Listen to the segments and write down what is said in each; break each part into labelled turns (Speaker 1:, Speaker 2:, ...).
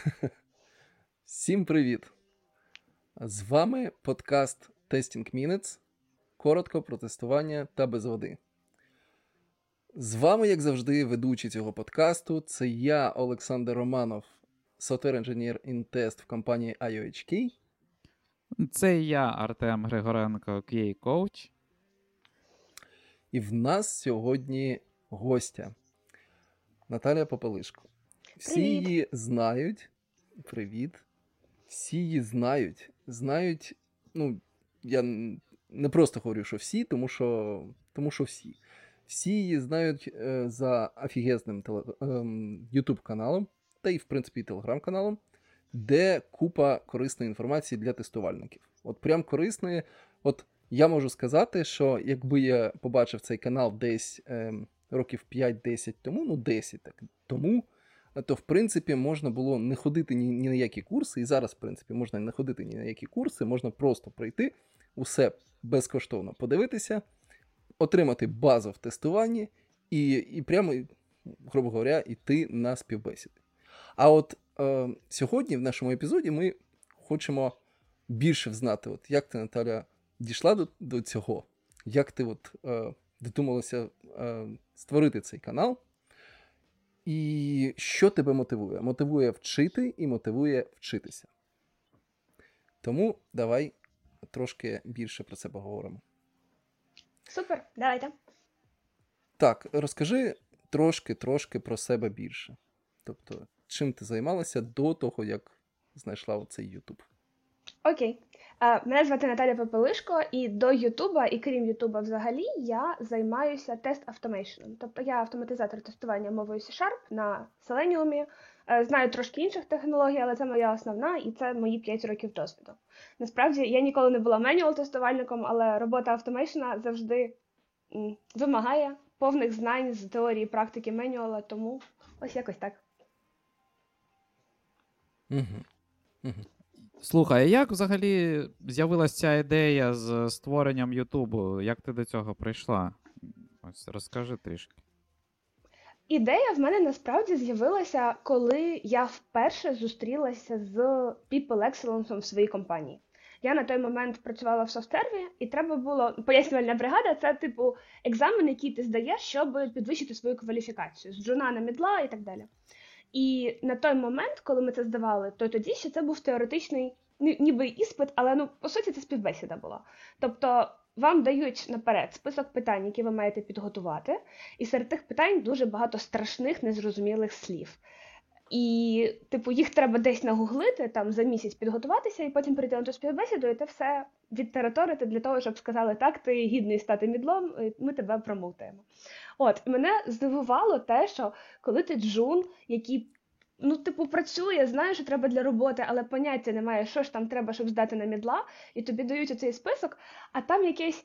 Speaker 1: Всім привіт! З вами подкаст Testing Minutes. Коротко про тестування та без води. З вами, як завжди, ведучий цього подкасту. Це я, Олександр Романов, software engineer in test в компанії IOHK.
Speaker 2: Це я, Артем Григоренко, QA коуч.
Speaker 1: І в нас сьогодні гостя Наталія Попелишко. Всі
Speaker 3: Привіт.
Speaker 1: її знають. Привіт. Всі її знають. Знають, ну, я не просто говорю, що всі, тому що, тому що всі. Всі її знають е, за офігезним теле, ем, YouTube каналом, та й, в принципі, телеграм-каналом, де купа корисної інформації для тестувальників. От прям корисної. От я можу сказати, що якби я побачив цей канал десь ем, років 5-10 тому, ну 10 так тому, то в принципі можна було не ходити ні, ні на які курси, і зараз, в принципі, можна не ходити ні на які курси, можна просто пройти усе безкоштовно подивитися, отримати базу в тестуванні і, і прямо, грубо говоря, йти на співбесіди. А от е, сьогодні в нашому епізоді ми хочемо більше взнати, от як ти, Наталя, дійшла до, до цього, як ти от, е, додумалася е, створити цей канал, і що тебе мотивує? Мотивує вчити і мотивує вчитися. Тому давай трошки більше про це поговоримо.
Speaker 3: Супер, давайте.
Speaker 1: Так, розкажи трошки-трошки про себе більше. Тобто, чим ти займалася до того, як знайшла оцей Ютуб?
Speaker 3: Окей. Мене звати Наталя Попелишко, і до Ютуба, і крім Ютуба взагалі, я займаюся тест автомейшеном. Тобто я автоматизатор тестування мовою C-Sharp на Selenium. Е, Знаю трошки інших технологій, але це моя основна і це мої 5 років досвіду. Насправді я ніколи не була менюал тестувальником, але робота автомейшена завжди вимагає повних знань з теорії практики менюала, тому ось якось так.
Speaker 1: Угу.
Speaker 2: Слухай, а як взагалі з'явилася ця ідея з створенням Ютубу? Як ти до цього прийшла? Ось розкажи трішки.
Speaker 3: Ідея в мене насправді з'явилася, коли я вперше зустрілася з People Excellence в своїй компанії. Я на той момент працювала в софтсерві, і треба було пояснювальна бригада це типу екзамен, який ти здаєш, щоб підвищити свою кваліфікацію з джуна на мідла і так далі. І на той момент, коли ми це здавали, то тоді ще це був теоретичний, ні- ніби іспит, але ну по суті це співбесіда була. Тобто вам дають наперед список питань, які ви маєте підготувати, і серед тих питань дуже багато страшних незрозумілих слів. І, типу, їх треба десь нагуглити, там за місяць підготуватися, і потім прийти на ту співбесіду, і те все відтериторити для того, щоб сказали, так, ти гідний стати мідлом, ми тебе промовтаємо. От, мене здивувало те, що коли ти джун, який ну, типу, працює, знає, що треба для роботи, але поняття немає, що ж там треба, щоб здати на мідла, і тобі дають оцей список, а там якийсь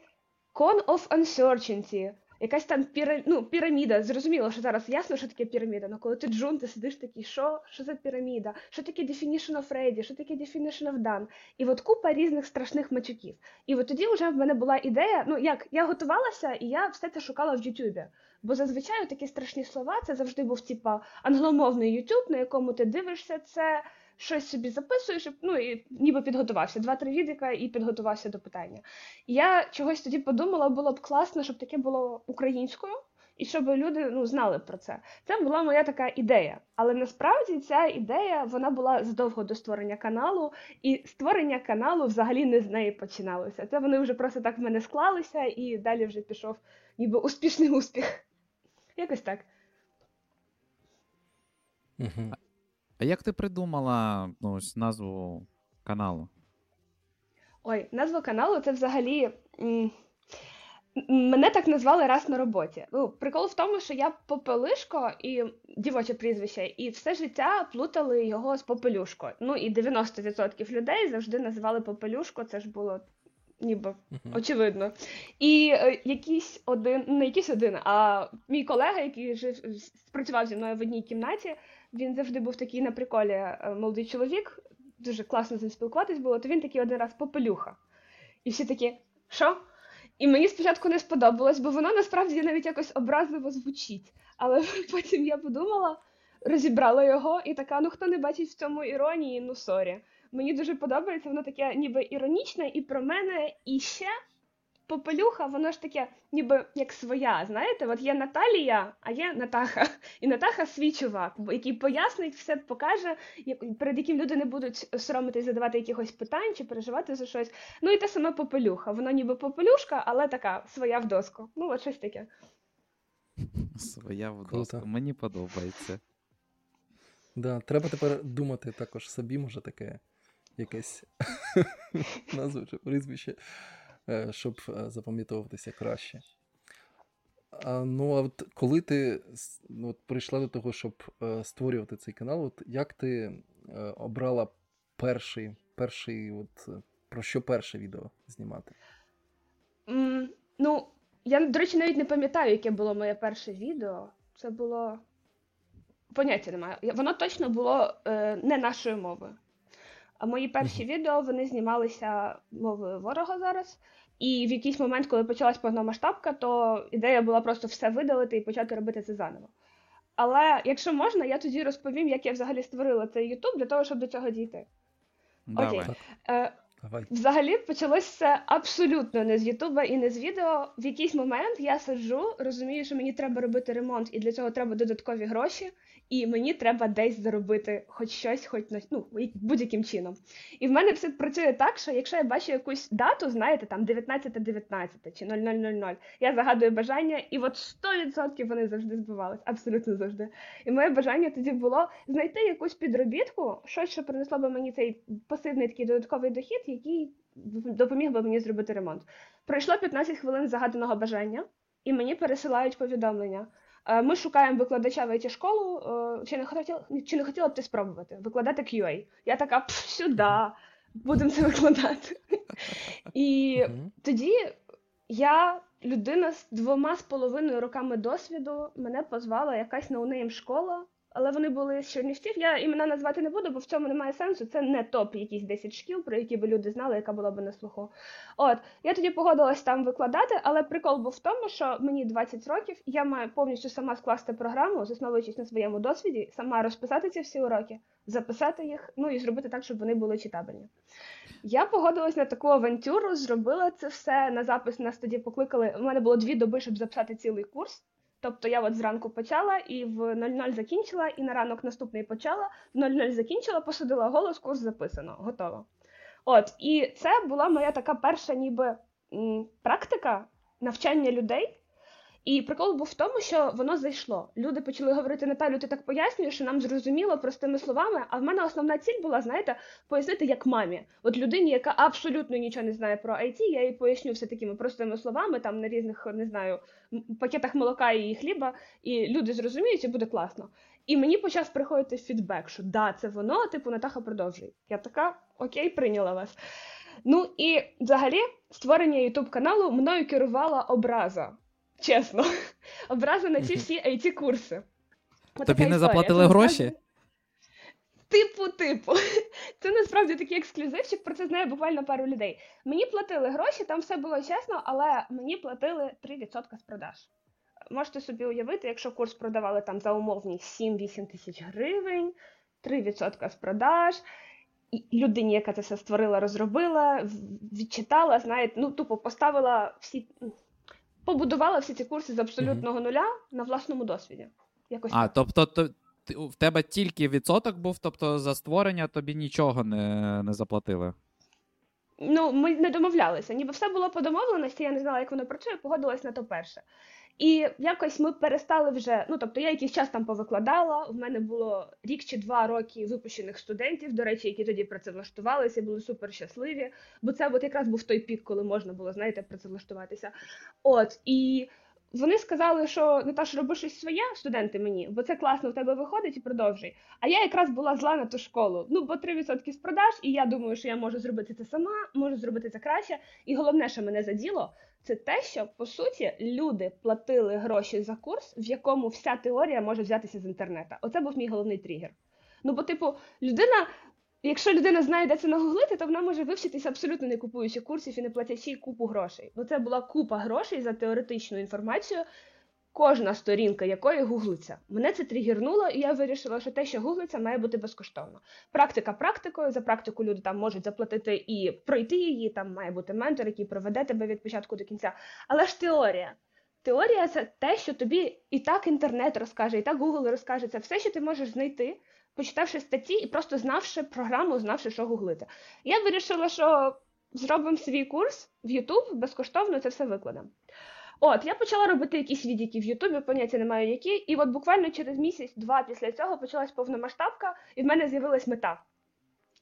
Speaker 3: con of uncertainty, якась там піра... ну, піраміда. Зрозуміло, що зараз ясно, що таке піраміда, але коли ти джун, ти сидиш такий, що? Що за піраміда? Що таке definition of ready? Що таке definition of done? І от купа різних страшних мачуків. І от тоді вже в мене була ідея, ну як, я готувалася, і я все це шукала в Ютубі. Бо зазвичай такі страшні слова це завжди був типа англомовний Ютуб, на якому ти дивишся це, щось собі записуєш, і, ну і ніби підготувався. Два-три відика і підготувався до питання. І я чогось тоді подумала, було б класно, щоб таке було українською, і щоб люди ну, знали про це. Це була моя така ідея. Але насправді ця ідея вона була задовго до створення каналу, і створення каналу взагалі не з неї починалося. Це вони вже просто так в мене склалися, і далі вже пішов ніби успішний успіх. Якось так.
Speaker 2: А як ти придумала ну, ось назву каналу?
Speaker 3: Ой, назва каналу це взагалі. м, Мене так назвали раз на роботі. Ну, прикол в тому, що я попелишко і дівоче прізвище, і все життя плутали його з попелюшко. Ну і 90% людей завжди називали попелюшко, це ж було ніби очевидно. І е, якийсь один, не якийсь один, а мій колега, який жив працював зі мною в одній кімнаті, він завжди був такий на приколі е, молодий чоловік, дуже класно з ним спілкуватись було, то він такий один раз попелюха. І всі такі, що? І мені спочатку не сподобалось, бо воно насправді навіть якось образливо звучить. Але потім я подумала, розібрала його і така: ну хто не бачить в цьому іронії, ну sorry. Мені дуже подобається, воно таке ніби іронічне і про мене, і ще попелюха, воно ж таке, ніби як своя. Знаєте, от є Наталія, а є Натаха. І Натаха свій чувак, який пояснить, все покаже, перед яким люди не будуть соромитись задавати якихось питань чи переживати за щось. Ну і те саме попелюха. Воно ніби попелюшка, але така своя в доску. Ну, от щось таке.
Speaker 2: Своя в доску. Мені подобається.
Speaker 1: Да, Треба тепер думати також собі, може таке якесь назву чи прізвище. Е, щоб е, запам'ятовуватися краще. А, Ну, а от коли ти ну, от, прийшла до того, щоб е, створювати цей канал, от як ти обрала перший, перший, от, про що перше відео знімати?
Speaker 3: Mm, ну, я, до речі, навіть не пам'ятаю, яке було моє перше відео. Це було. Поняття немає. Воно точно було е, не нашою мовою. А мої перші відео вони знімалися мовою ворога зараз. І в якийсь момент, коли почалась повномасштабка, то ідея була просто все видалити і почати робити це заново. Але якщо можна, я тоді розповім, як я взагалі створила цей Ютуб для того, щоб до цього дійти.
Speaker 2: Давай. Окей.
Speaker 3: Давай. Взагалі почалось все абсолютно не з Ютуба і не з відео. В якийсь момент я сиджу, розумію, що мені треба робити ремонт, і для цього треба додаткові гроші і мені треба десь заробити хоч щось, хоч ну, будь-яким чином. І в мене все працює так, що якщо я бачу якусь дату, знаєте, там 19-19 чи 0000, я загадую бажання, і от 100% вони завжди збивались, абсолютно завжди. І моє бажання тоді було знайти якусь підробітку, щось, що принесло би мені цей пасивний такий додатковий дохід, який допоміг би мені зробити ремонт. Пройшло 15 хвилин загаданого бажання, і мені пересилають повідомлення. Е, ми шукаємо викладача в IT школу. Е, чи не хотіла чи не хотіла б ти спробувати викладати QA? Я така сюди, будемо це викладати. І тоді я, людина з двома з половиною роками досвіду, мене позвала якась no-name школа але вони були з Чернівців. Я імена назвати не буду, бо в цьому немає сенсу. Це не топ якісь 10 шкіл, про які би люди знали, яка була б на слуху. От я тоді погодилась там викладати, але прикол був в тому, що мені 20 років, я маю повністю сама скласти програму, засновуючись на своєму досвіді, сама розписати ці всі уроки, записати їх, ну і зробити так, щоб вони були читабельні. Я погодилась на таку авантюру, зробила це все на запис. Нас тоді покликали. У мене було дві доби, щоб записати цілий курс. Тобто я от зранку почала і в 00 закінчила, і на ранок наступний почала, в 00 закінчила, посадила голос, курс записано, готово. От, і це була моя така перша ніби практика навчання людей. І прикол був в тому, що воно зайшло. Люди почали говорити Наталю, ти так пояснюєш, що нам зрозуміло простими словами. А в мене основна ціль була, знаєте, пояснити як мамі. От людині, яка абсолютно нічого не знає про IT, я їй поясню все такими простими словами, там на різних не знаю пакетах молока і хліба, і люди зрозуміють, і буде класно. І мені почав приходити фідбек, що да, це воно, типу Натаха продовжуй. Я така, окей, прийняла вас. Ну і взагалі створення ютуб каналу мною керувала образа. Чесно, образа на ці всі it курси
Speaker 2: Тобі не заплатили гроші?
Speaker 3: Типу, типу. Це насправді такий ексклюзивчик, про це знає буквально пару людей. Мені платили гроші, там все було чесно, але мені платили 3% з продаж. Можете собі уявити, якщо курс продавали там за умовні 7-8 тисяч гривень, 3% з продаж. І людині, яка це все створила, розробила, відчитала, знаєте, ну тупо поставила всі побудувала всі ці курси з абсолютного нуля на власному досвіді. Якось
Speaker 2: А, тобто то, в тебе тільки відсоток був, тобто за створення тобі нічого не, не заплатили.
Speaker 3: Ну, ми не домовлялися. Ніби все було по домовленості, я не знала, як воно працює, погодилась на то перше. І якось ми перестали вже. Ну тобто я якийсь час там повикладала. У мене було рік чи два роки випущених студентів, до речі, які тоді працевлаштувалися, були супер щасливі. Бо це от якраз був той пік, коли можна було, знаєте, працевлаштуватися. От і вони сказали, що Наташ, роби щось своє, студенти мені, бо це класно в тебе виходить і продовжуй. А я якраз була зла на ту школу. Ну, бо 3% з продаж, і я думаю, що я можу зробити це сама, можу зробити це краще. І головне, що мене заділо, це те, що по суті люди платили гроші за курс, в якому вся теорія може взятися з інтернету. Оце був мій головний тригер. Ну, бо, типу, людина. Якщо людина знає, де це нагуглити, то вона може вивчитися абсолютно не купуючи курсів і не платячи купу грошей. Бо це була купа грошей за теоретичну інформацію, кожна сторінка якої гуглиться. Мене це тригернуло, і я вирішила, що те, що гуглиться, має бути безкоштовно. Практика практикою. За практику люди там можуть заплатити і пройти її. Там має бути ментор, який проведе тебе від початку до кінця. Але ж теорія. Теорія це те, що тобі і так інтернет розкаже, і так Google розкаже. Це все, що ти можеш знайти, почитавши статті і просто знавши програму, знавши, що гуглити. Я вирішила, що зробимо свій курс в YouTube, безкоштовно це все викладемо. От, я почала робити якісь відіки в Ютубі, поняття не маю які. І от буквально через місяць-два після цього почалась повномасштабка, і в мене з'явилась мета.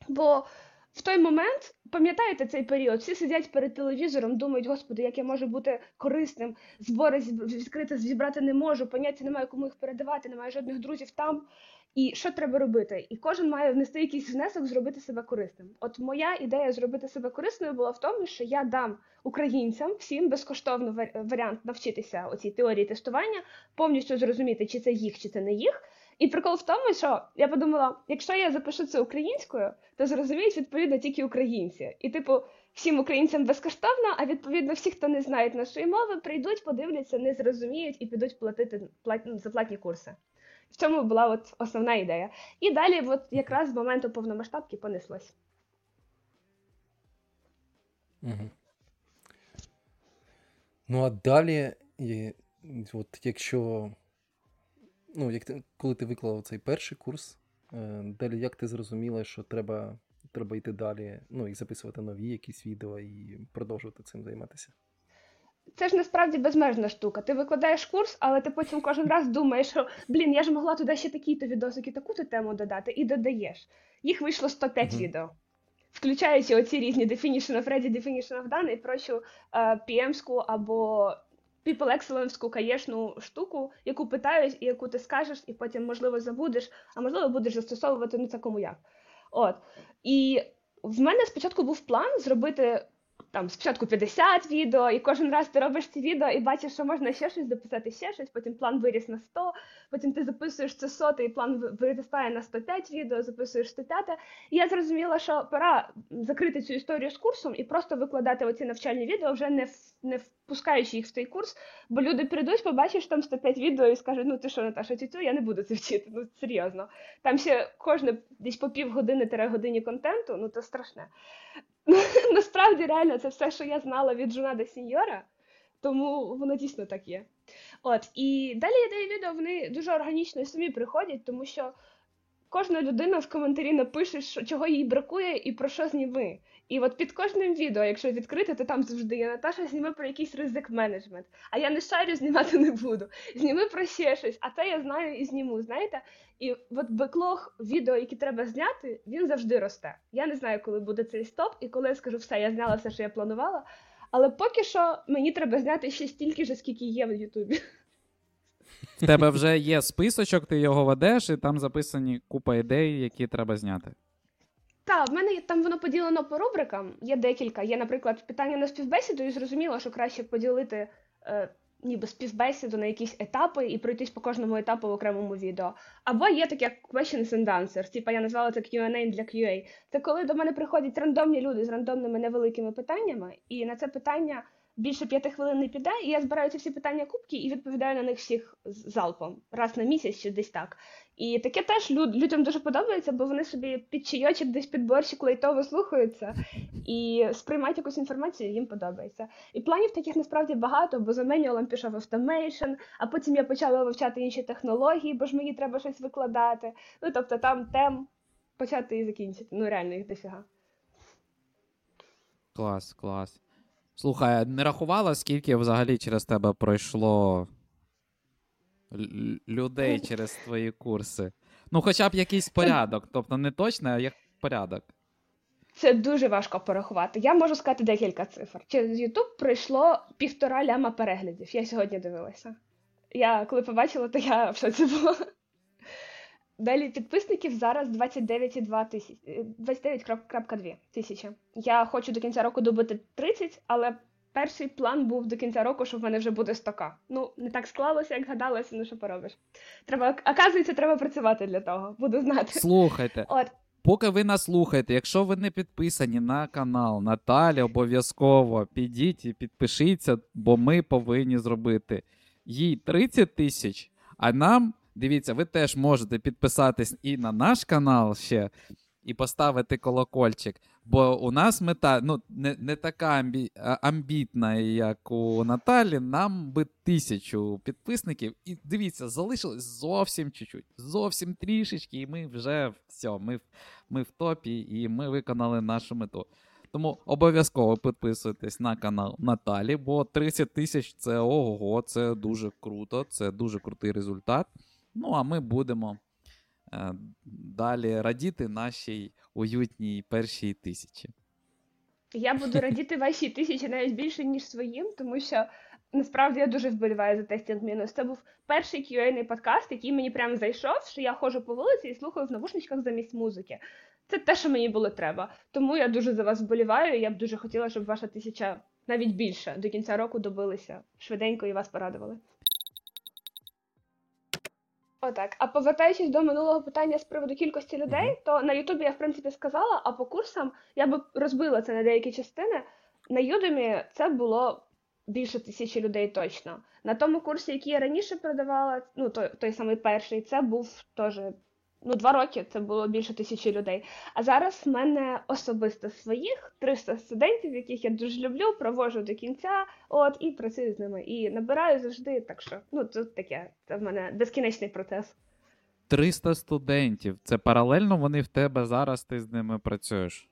Speaker 3: Бо в той момент, пам'ятаєте цей період, всі сидять перед телевізором, думають, господи, як я можу бути корисним, збори відкрити зібрати не можу, поняття немає кому їх передавати, немає жодних друзів там. І що треба робити? І кожен має внести якийсь внесок, зробити себе корисним. От моя ідея зробити себе корисною була в тому, що я дам українцям всім безкоштовно варіант навчитися оцій теорії тестування, повністю зрозуміти, чи це їх, чи це не їх. І прикол в тому, що я подумала, якщо я запишу це українською, то зрозуміють відповідно тільки українці. І, типу, всім українцям безкоштовно, а відповідно всі, хто не знають нашої мови, прийдуть, подивляться, не зрозуміють і підуть платити плат... Ну, за платні курси. В цьому була от основна ідея. І далі, от якраз з моменту повномасштабки понеслось.
Speaker 1: Угу. Ну, а далі, от якщо. Ну, як ти, коли ти виклав цей перший курс, е, далі як ти зрозуміла, що треба треба йти далі, ну і записувати нові якісь відео і продовжувати цим займатися?
Speaker 3: Це ж насправді безмежна штука. Ти викладаєш курс, але ти потім кожен раз думаєш, що блін, я ж могла туди ще такий-то відосик і таку-то тему додати, і додаєш. Їх вийшло 105 mm-hmm. відео, включаючи оці різні definition of ready, definition of done і прочу PM-ску е, або people excellence каєшну штуку, яку питають, і яку ти скажеш, і потім, можливо, забудеш, а можливо, будеш застосовувати ну це кому як. От. І в мене спочатку був план зробити там спочатку 50 відео, і кожен раз ти робиш ці відео і бачиш, що можна ще щось записати, ще щось, потім план виріс на 100, потім ти записуєш це соте, і план виростає на 105 відео, записуєш 105. І я зрозуміла, що пора закрити цю історію з курсом і просто викладати оці навчальні відео, вже не не впускаючи їх в цей курс, бо люди прийдуть, побачиш там 105 відео і скажуть, ну ти що, Наташа, тютю, я не буду це вчити. Ну серйозно. Там ще кожне десь по півгодини годині контенту, ну це страшне. Насправді, реально, це все, що я знала від Жуна до Сіньора, тому воно дійсно так є. От, І далі ідеї відео вони дуже органічно і самі приходять, тому що кожна людина в коментарі напише, що, чого їй бракує і про що зніми. І от під кожним відео, якщо відкрити, то там завжди є Наташа, зніми про якийсь ризик менеджмент. А я не шарю, знімати не буду. Зніми про ще щось, а це я знаю і зніму. Знаєте? І от беклог відео, які треба зняти, він завжди росте. Я не знаю, коли буде цей стоп, і коли я скажу, все, я зняла все, що я планувала. Але поки що мені треба зняти ще стільки ж, скільки є в Ютубі.
Speaker 2: В тебе вже є списочок, ти його ведеш, і там записані купа ідей, які треба зняти.
Speaker 3: Так, в мене там воно поділено по рубрикам. Є декілька. Є, наприклад, питання на співбесіду, і зрозуміло, що краще поділити е, ніби співбесіду на якісь етапи і пройтись по кожному етапу в окремому відео. Або є таке questions and answers, типа я назвала це Q&A для QA. Це коли до мене приходять рандомні люди з рандомними невеликими питаннями, і на це питання більше п'яти хвилин не піде, і я збираю ці всі питання кубки і відповідаю на них всіх залпом раз на місяць чи десь так. І таке теж люд, людям дуже подобається, бо вони собі під чайочок десь під борщик лайтово слухаються і сприймають якусь інформацію, їм подобається. І планів таких насправді багато, бо за manual ом пішов automation, а потім я почала вивчати інші технології, бо ж мені треба щось викладати. Ну тобто там тем почати і закінчити. Ну реально їх дофіга.
Speaker 2: Клас, клас. Слухай, не рахувала, скільки взагалі через тебе пройшло людей через твої курси? Ну, хоча б якийсь порядок. Тобто не точно, а як порядок.
Speaker 3: Це дуже важко порахувати. Я можу сказати декілька цифр. Через YouTube пройшло півтора ляма переглядів. Я сьогодні дивилася. Я коли побачила, то я в шоці була. Далі підписників зараз 29,2 тисячі 29,2 тисячі. Я хочу до кінця року добити 30, але перший план був до кінця року, що в мене вже буде 100к. Ну, не так склалося, як гадалося, ну що поробиш. Треба, оказується, треба працювати для того. Буду знати.
Speaker 2: Слухайте. От. Поки ви нас слухаєте, якщо ви не підписані на канал Наталі, обов'язково підіть і підпишіться, бо ми повинні зробити їй 30 тисяч, а нам, дивіться, ви теж можете підписатись і на наш канал ще, і поставити колокольчик. Бо у нас мета ну, не не така амбі... амбітна, як у Наталі. Нам би тисячу підписників. І дивіться, залишилось зовсім чуть-чуть, зовсім трішечки, і ми вже все, ми, ми в топі, і ми виконали нашу мету. Тому обов'язково підписуйтесь на канал Наталі, бо 30 тисяч це ого, це дуже круто, це дуже крутий результат. Ну, а ми будемо далі радіти нашій уютній першій тисячі.
Speaker 3: Я буду радіти вашій тисячі навіть більше, ніж своїм, тому що насправді я дуже вболіваю за тестінг мінус. Це був перший qa подкаст, який мені прямо зайшов, що я ходжу по вулиці і слухаю в навушничках замість музики. Це те, що мені було треба. Тому я дуже за вас вболіваю. Я б дуже хотіла, щоб ваша тисяча навіть більше до кінця року добилися швиденько і вас порадували. Отак. А повертаючись до минулого питання з приводу кількості людей, mm-hmm. то на Ютубі я в принципі сказала, а по курсам я би розбила це на деякі частини. На Юдемі це було більше тисячі людей точно. На тому курсі, який я раніше продавала, ну той, той самий перший, це був теж ну, два роки це було більше тисячі людей. А зараз в мене особисто своїх 300 студентів, яких я дуже люблю, провожу до кінця, от і працюю з ними. І набираю завжди. Так що ну це таке. Це в мене безкінечний процес.
Speaker 2: 300 студентів. Це паралельно вони в тебе зараз ти з ними працюєш?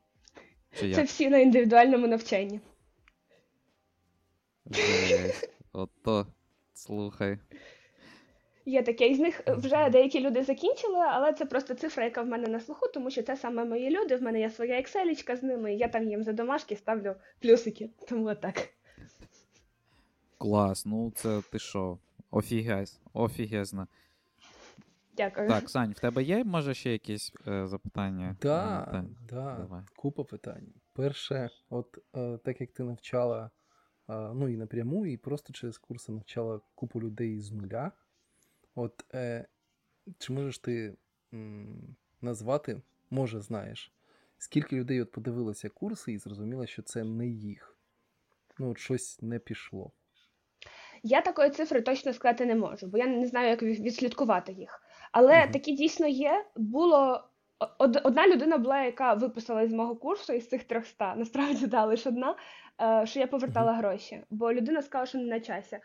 Speaker 3: Чи як? Це всі на індивідуальному навчанні.
Speaker 2: Ото слухай.
Speaker 3: Є таке, із них вже деякі люди закінчили, але це просто цифра, яка в мене на слуху, тому що це саме мої люди. В мене є своя екселічка з ними, і я там їм за домашки ставлю плюсики. Тому так.
Speaker 2: Клас, ну це ти що? Офігез, офігезно.
Speaker 3: Дякую.
Speaker 2: Так, Сань, в тебе є, може, ще якісь е, запитання?
Speaker 1: Да, е, да, Давай. Купа питань. Перше, от е, так як ти навчала, е, ну і напряму, і просто через курси навчала купу людей з нуля. От е, чи можеш ти м, назвати, може, знаєш, скільки людей от подивилося курси і зрозуміло, що це не їх? Ну, от щось не пішло.
Speaker 3: Я такої цифри точно сказати не можу, бо я не знаю, як відслідкувати їх. Але угу. такі дійсно є. Було одна людина була, яка виписала з мого курсу із цих 300, насправді да, лише одна, е, що я повертала угу. гроші, бо людина сказала, що не на часі.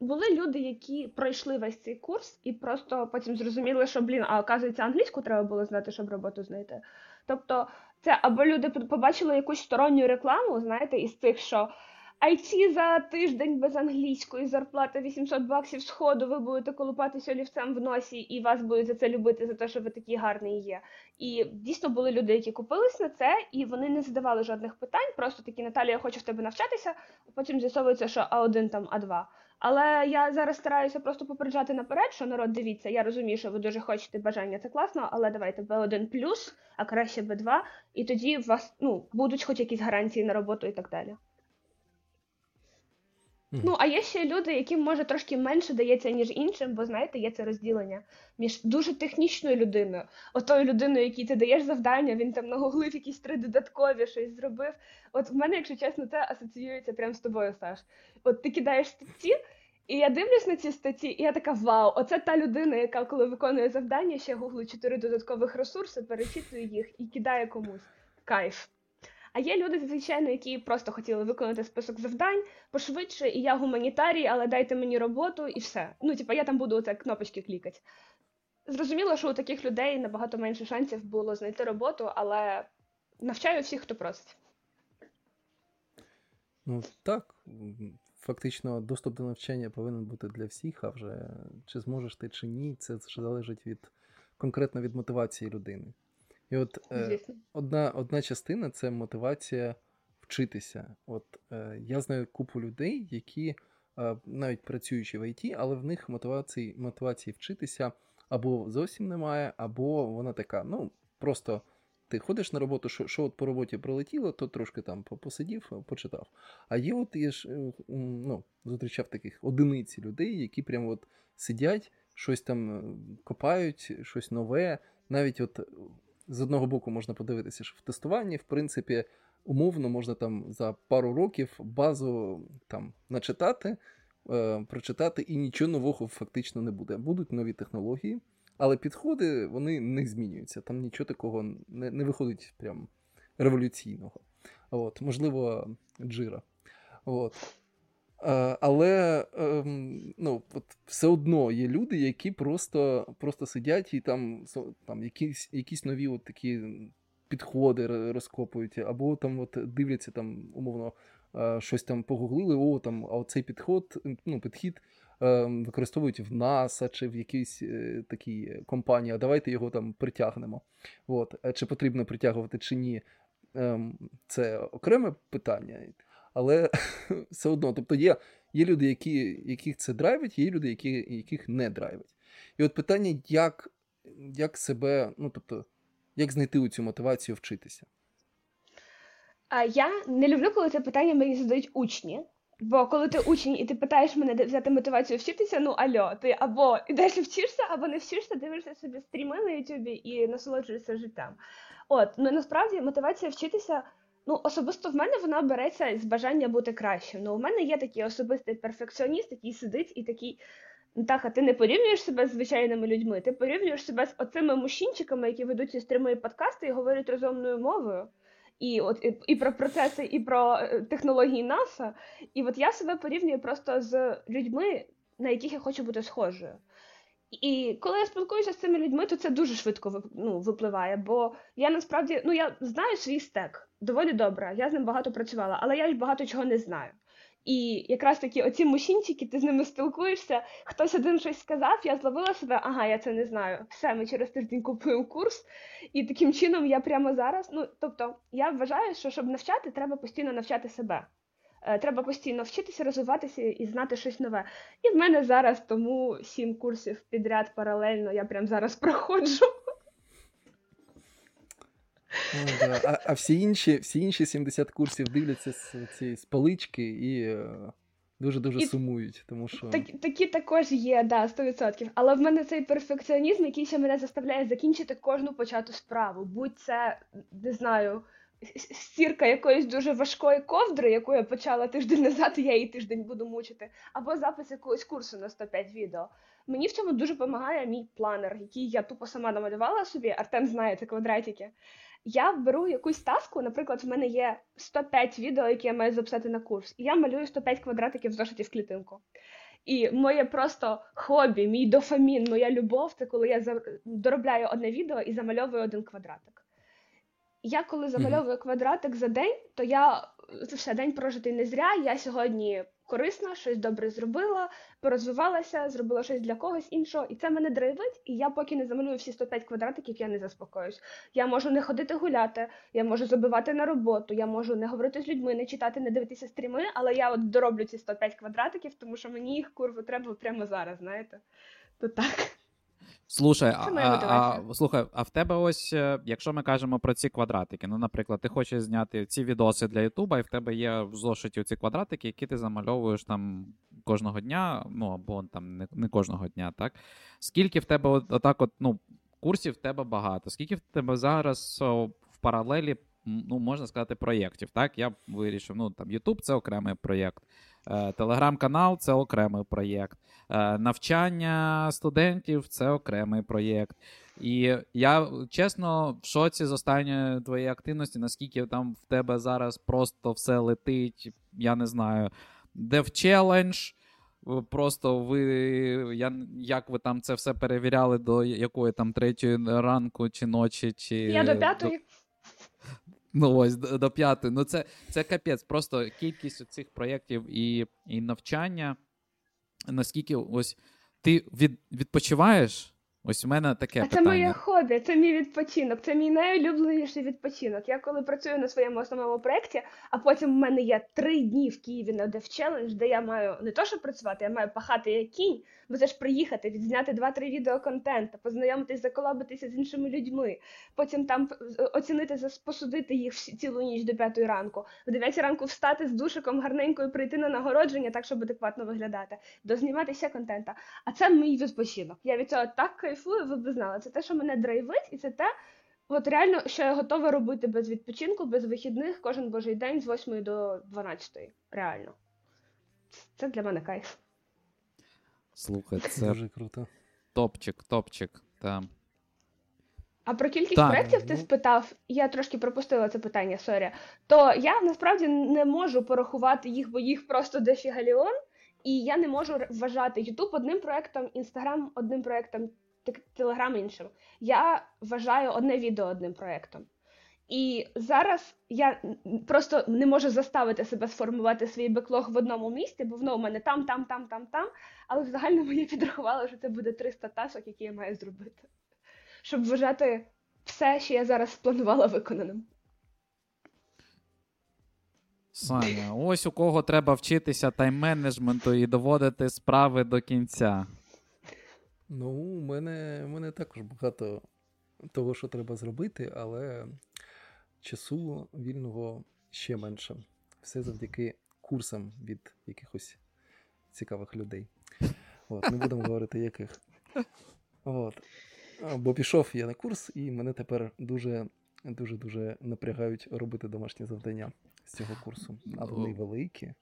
Speaker 3: Були люди, які пройшли весь цей курс і просто потім зрозуміли, що блін, а оказується, англійську треба було знати, щоб роботу знайти. Тобто, це або люди побачили якусь сторонню рекламу, знаєте, із тих, що IT за тиждень без англійської зарплати 800 баксів сходу, ви будете колупатися олівцем в носі, і вас будуть за це любити, за те, що ви такий гарний є. І дійсно були люди, які купились на це, і вони не задавали жодних питань. Просто такі Наталія, я хочу в тебе навчатися. а Потім з'ясовується, що А1 там А2. Але я зараз стараюся просто попереджати наперед, що народ дивіться, я розумію, що ви дуже хочете бажання, це класно, але давайте Б1 а краще Б2, і тоді у вас ну, будуть хоч якісь гарантії на роботу і так далі. Ну, а є ще люди, яким може трошки менше дається, ніж іншим, бо знаєте, є це розділення між дуже технічною людиною, отою людиною, якій ти даєш завдання, він там нагуглив якісь три додаткові, щось зробив. От в мене, якщо чесно, це асоціюється прямо з тобою, Саш. От ти кидаєш статті, і я дивлюсь на ці статті, і я така: вау, оце та людина, яка коли виконує завдання, ще гуглить чотири додаткових ресурси, перечитує їх і кидає комусь. Кайф. А є люди, звичайно, які просто хотіли виконати список завдань пошвидше, і я гуманітарій, але дайте мені роботу і все. Ну, типа, я там буду оце кнопочки клікати. Зрозуміло, що у таких людей набагато менше шансів було знайти роботу, але навчаю всіх, хто просить.
Speaker 1: Ну так, фактично, доступ до навчання повинен бути для всіх, а вже чи зможеш ти чи ні, це залежить від конкретно від мотивації людини. І от е, одна одна частина це мотивація вчитися. От е, Я знаю купу людей, які е, навіть працюючи в ІТ, але в них мотивації мотивації вчитися або зовсім немає, або вона така, ну, просто ти ходиш на роботу, що що от по роботі пролетіло, то трошки там посидів, почитав. А є от я ж е, ну, зустрічав таких одиниці людей, які прямо от сидять, щось там е, копають, щось нове. Навіть от з одного боку можна подивитися, що в тестуванні, в принципі, умовно можна там за пару років базу там начитати, е, прочитати, і нічого нового фактично не буде. Будуть нові технології, але підходи вони не змінюються. Там нічого такого не не виходить прям революційного. От, Можливо, джира. От. Е, але ем, ну, от все одно є люди, які просто просто сидять і там там якісь якісь нові от такі підходи розкопують, або там от дивляться там, умовно, е, щось там погуглили, о, там, а оцей підход, ну, підхід використовують в НАСА чи в якійсь е, такій компанії, а давайте його там притягнемо. От. Чи потрібно притягувати, чи ні, ем, це окреме питання але все одно, тобто є є люди, які, яких це драйвить, є люди, які, яких не драйвить. І от питання, як як себе, ну тобто, як знайти цю мотивацію вчитися?
Speaker 3: Я не люблю, коли це питання мені задають учні. Бо коли ти учень і ти питаєш мене взяти мотивацію вчитися, ну альо, ти або йдеш вчишся, або не вчишся, дивишся собі стріми на Ютубі і насолоджуєшся життям. От, ну насправді мотивація вчитися Ну, особисто в мене вона береться з бажання бути кращим. Ну, у мене є такий особистий перфекціоніст, який сидить і такий. Так, а ти не порівнюєш себе з звичайними людьми, ти порівнюєш себе з оцими мужчинчиками, які ведуть ці стрімові подкасти і говорять розумною мовою. І от і, і про процеси, і про е, технології НАСА. І от я себе порівнюю просто з людьми, на яких я хочу бути схожою. І коли я спілкуюся з цими людьми, то це дуже швидко ну, випливає. Бо я насправді ну я знаю свій стек доволі добре. Я з ним багато працювала, але я ж багато чого не знаю. І якраз такі оці мужчинчики, ти з ними спілкуєшся, хтось один щось сказав, я зловила себе, ага, я це не знаю. Все, ми через тиждень купуємо курс, і таким чином я прямо зараз. Ну тобто, я вважаю, що щоб навчати, треба постійно навчати себе. Е, треба постійно вчитися, розвиватися і знати щось нове. І в мене зараз тому сім курсів підряд паралельно. Я прямо зараз проходжу.
Speaker 1: Ну, да. А а всі інші всі інші 70 курсів дивляться з цієї з полички і дуже-дуже і сумують. тому що...
Speaker 3: Так, Такі також є, да, 100%. Але в мене цей перфекціонізм, який ще мене заставляє закінчити кожну почату справу. Будь це, не знаю, стірка якоїсь дуже важкої ковдри, яку я почала тиждень назад, і я її тиждень буду мучити, або запис якогось курсу на 105 відео. Мені в цьому дуже допомагає мій планер, який я тупо сама намалювала собі. Артем знає це квадратики. Я беру якусь таску, наприклад, в мене є 105 відео, які я маю записати на курс, і я малюю 105 квадратиків в зошиті в клітинку. І моє просто хобі, мій дофамін, моя любов це коли я доробляю одне відео і замальовую один квадратик. Я коли замальовую квадратик за день, то я це все день прожитий не зря. Я сьогодні корисна, щось добре зробила, порозвивалася, зробила щось для когось іншого, і це мене драйвить. І я поки не замалюю всі 105 квадратиків, я не заспокоюсь. Я можу не ходити гуляти, я можу забивати на роботу, я можу не говорити з людьми, не читати, не дивитися стріми, але я от дороблю ці 105 квадратиків, тому що мені їх курву треба прямо зараз. Знаєте, то так.
Speaker 2: Слушай, а, а, слухай, а в тебе ось, е, якщо ми кажемо про ці квадратики, ну, наприклад, ти хочеш зняти ці відоси для Ютуба, і в тебе є в зошиті ці квадратики, які ти замальовуєш там кожного дня, ну або там не не кожного дня, так? Скільки в тебе от, отак, от, ну, курсів в тебе багато, скільки в тебе зараз о, в паралелі, ну, можна сказати, проєктів, так? Я вирішив, ну, там, Ютуб це окремий проєкт. Е, телеграм-канал це окремий проєкт. Е, навчання студентів це окремий проєкт. І я чесно в шоці з останньої твоєї активності, наскільки там в тебе зараз просто все летить, я не знаю, Challenge, Просто ви я, як ви там це все перевіряли до якої там третьої ранку чи ночі? чи...
Speaker 3: Я до п'ятої.
Speaker 2: Ну ось до, до п'ятої. Ну це це капець. Просто кількість цих проєктів і і навчання. Наскільки ось ти від, відпочиваєш? Ось у мене таке. А
Speaker 3: питання. це моє хобі, це мій відпочинок, це мій найулюбленіший відпочинок. Я коли працюю на своєму основному проєкті, а потім в мене є три дні в Києві на Dev Challenge, де я маю не то, що працювати, я маю пахати як кінь, бо це ж приїхати, відзняти два-три відео контенту, познайомитись, заколабитися з іншими людьми, потім там оцінити, посудити їх цілу ніч до п'ятої ранку, в дев'ятій ранку встати з душиком гарненькою, прийти на нагородження, так щоб адекватно виглядати, дозніматися контента. А це мій відпочинок. Я від цього так кайфую, ви б знали. Це те, що мене драйвить, і це те, от реально, що я готова робити без відпочинку, без вихідних кожен божий день з 8 до 12. Реально. Це для мене кайф.
Speaker 2: Слухай, це
Speaker 1: Дуже круто.
Speaker 2: топчик, топчик. Там.
Speaker 3: А про кількість
Speaker 2: Так,
Speaker 3: проєктів ти
Speaker 1: ну.
Speaker 3: спитав, я трошки пропустила це питання, sorry. То я насправді не можу порахувати їх, бо їх просто дефігаліон, і я не можу вважати YouTube одним проєктом, Instagram одним проєктом, Telegram іншим. Я вважаю одне відео одним проєктом. І зараз я просто не можу заставити себе сформувати свій backlog в одному місці, бо воно у мене там, там, там, там, там. Але в загальному я підрахувала, що це буде 300 тасок, які я маю зробити щоб вважати все, що я зараз спланувала виконаним.
Speaker 2: Саня, ось у кого треба вчитися тайм-менеджменту і доводити справи до кінця.
Speaker 1: Ну, у мене, у мене також багато того, що треба зробити, але часу вільного ще менше. Все завдяки курсам від якихось цікавих людей. От, не будемо говорити яких. От. Бо пішов я на курс, і мене тепер дуже дуже дуже напрягають робити домашні завдання з цього курсу. А вони великі.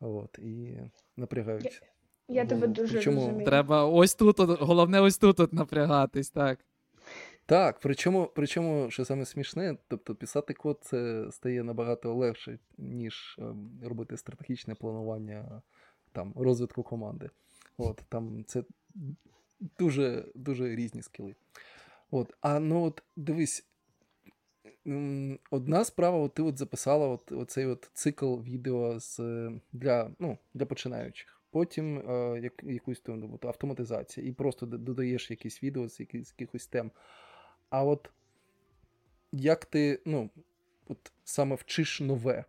Speaker 1: От, і напрягають.
Speaker 3: Я
Speaker 1: Ну,
Speaker 3: тебе дуже
Speaker 1: причому
Speaker 3: розумію.
Speaker 2: Треба ось тут, головне, ось тут от напрягатись, так.
Speaker 1: Так, причому, причому, що саме смішне, тобто писати код це стає набагато легше, ніж ем, робити стратегічне планування там, розвитку команди. От, там це дуже, дуже різні скіли. От, а ну от дивись, одна справа, от ти от записала от, оцей от цикл відео з, е, для, ну, для починаючих. Потім е, як, якусь там от, автоматизація, і просто додаєш якісь відео з якихось, якихось тем. А от як ти, ну, от саме вчиш нове?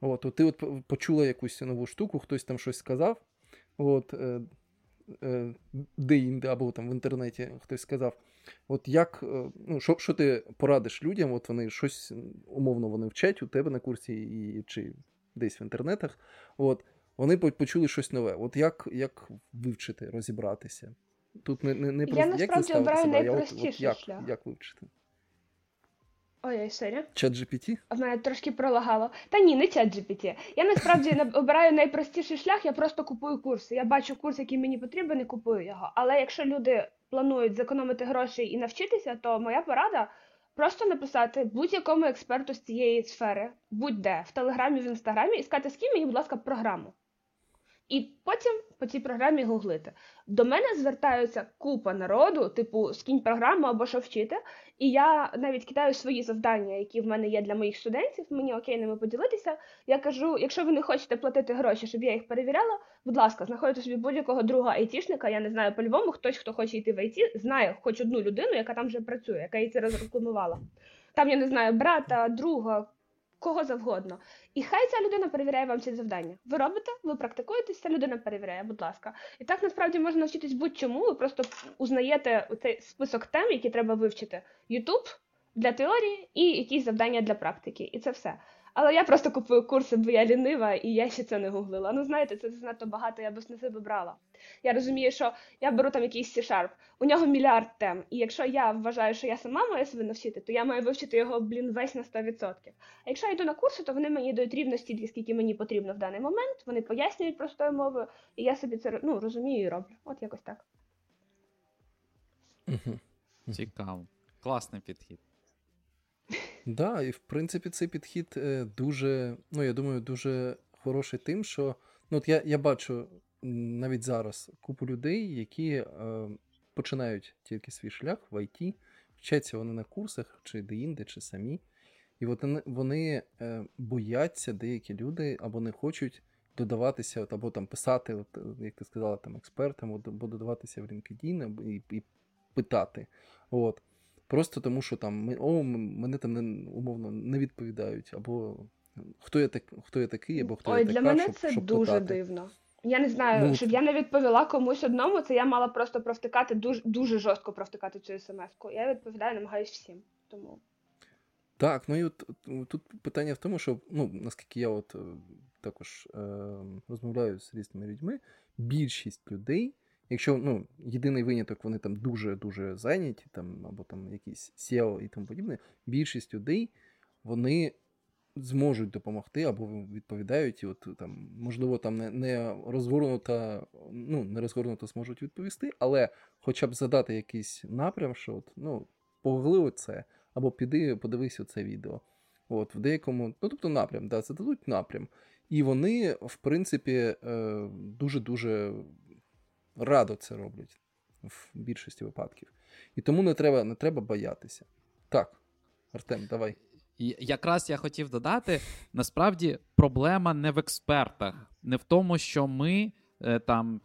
Speaker 1: От, от ти от почула якусь нову штуку, хтось там щось сказав, от, е, е, де-інде, або там в інтернеті хтось сказав. От як, е, ну, що, що ти порадиш людям? От вони щось умовно вони вчать у тебе на курсі і, чи десь в інтернетах. От, вони почули щось нове. От як, як вивчити, розібратися? Тут не, не, не
Speaker 3: Я
Speaker 1: просто як
Speaker 3: насправді обираю
Speaker 1: я
Speaker 3: найпростіший
Speaker 1: як,
Speaker 3: шлях.
Speaker 1: як вивчити?
Speaker 3: Ой, sorry.
Speaker 1: Chat GPT?
Speaker 3: А в мене трошки пролагало. Та ні, не Chat GPT. Я насправді не- обираю найпростіший шлях, я просто купую курси. Я бачу курс, який мені потрібен, і купую його. Але якщо люди планують зекономити гроші і навчитися, то моя порада просто написати будь-якому експерту з цієї сфери, будь-де, в Телеграмі, в інстаграмі, і сказати, скинь мені, будь ласка, програму. І потім по цій програмі гуглити. До мене звертаються купа народу, типу скинь програму або що вчити. І я навіть кидаю свої завдання, які в мене є для моїх студентів. Мені окей ними поділитися. Я кажу, якщо ви не хочете платити гроші, щоб я їх перевіряла, будь ласка, знаходьте собі будь-якого друга айтішника. Я не знаю по-любому, хтось, хто хоче йти в IT, знає хоч одну людину, яка там вже працює, яка їй це розрекламувала. Там я не знаю брата, друга, кого завгодно. І хай ця людина перевіряє вам ці завдання. Ви робите, ви практикуєтесь, ця людина перевіряє, будь ласка. І так насправді можна навчитись будь-чому. Ви просто узнаєте цей список тем, які треба вивчити. YouTube для теорії і якісь завдання для практики. І це все. Але я просто купую курси, бо я лінива, і я ще це не гуглила. Ну знаєте, це занадто багато, я б на себе брала. Я розумію, що я беру там якийсь C-Sharp, у нього мільярд тем. І якщо я вважаю, що я сама маю себе навчити, то я маю вивчити його, блін, весь на 100%. А якщо я йду на курси, то вони мені дають рівно стільки, скільки мені потрібно в даний момент. Вони пояснюють простою мовою, і я собі це ну, розумію і роблю. От якось так.
Speaker 2: Цікаво. Класний підхід.
Speaker 1: Да, і в принципі цей підхід е, дуже, ну я думаю, дуже хороший тим, що ну, от я, я бачу навіть зараз купу людей, які е, починають тільки свій шлях в IT, вчаться вони на курсах, чи де-інде, чи самі. І от вони, е, бояться, деякі люди, або не хочуть додаватися, от, або там писати, от, як ти сказала, там експертам, або додаватися в LinkedIn і, і питати. От. Просто тому, що там ми- о, мене там не, умовно не відповідають, або хто я так, хто я такий, або хто
Speaker 3: Ой,
Speaker 1: я
Speaker 3: для мене
Speaker 1: щоб,
Speaker 3: це
Speaker 1: щоб
Speaker 3: дуже
Speaker 1: питати.
Speaker 3: дивно. Я не знаю,
Speaker 1: Ну,
Speaker 3: щоб я не відповіла комусь одному, це я мала просто провтикати дуже дуже жорстко провтикати цю смс-ку. Я відповідаю, намагаюсь всім. Тому
Speaker 1: Так, ну і от от тут питання в тому, що ну, наскільки я от е, також е, розмовляю з різними людьми, більшість людей, якщо ну, єдиний виняток, вони там дуже-дуже зайняті, там, або там якісь SEO і тому подібне, більшість людей вони зможуть допомогти або відповідають, і от там, можливо, там не не розгорнуто, ну, не розгорнуто зможуть відповісти, але хоча б задати якийсь напрям, що от, ну, погли це, або піди, подивись оце відео. От, В деякому, ну тобто напрям, да, зададуть напрям. І вони, в принципі, е, дуже-дуже радо це роблять в більшості випадків. І тому не треба не треба боятися. Так, Артем, давай.
Speaker 2: Якраз я хотів додати: насправді проблема не в експертах, не в тому, що ми е, там.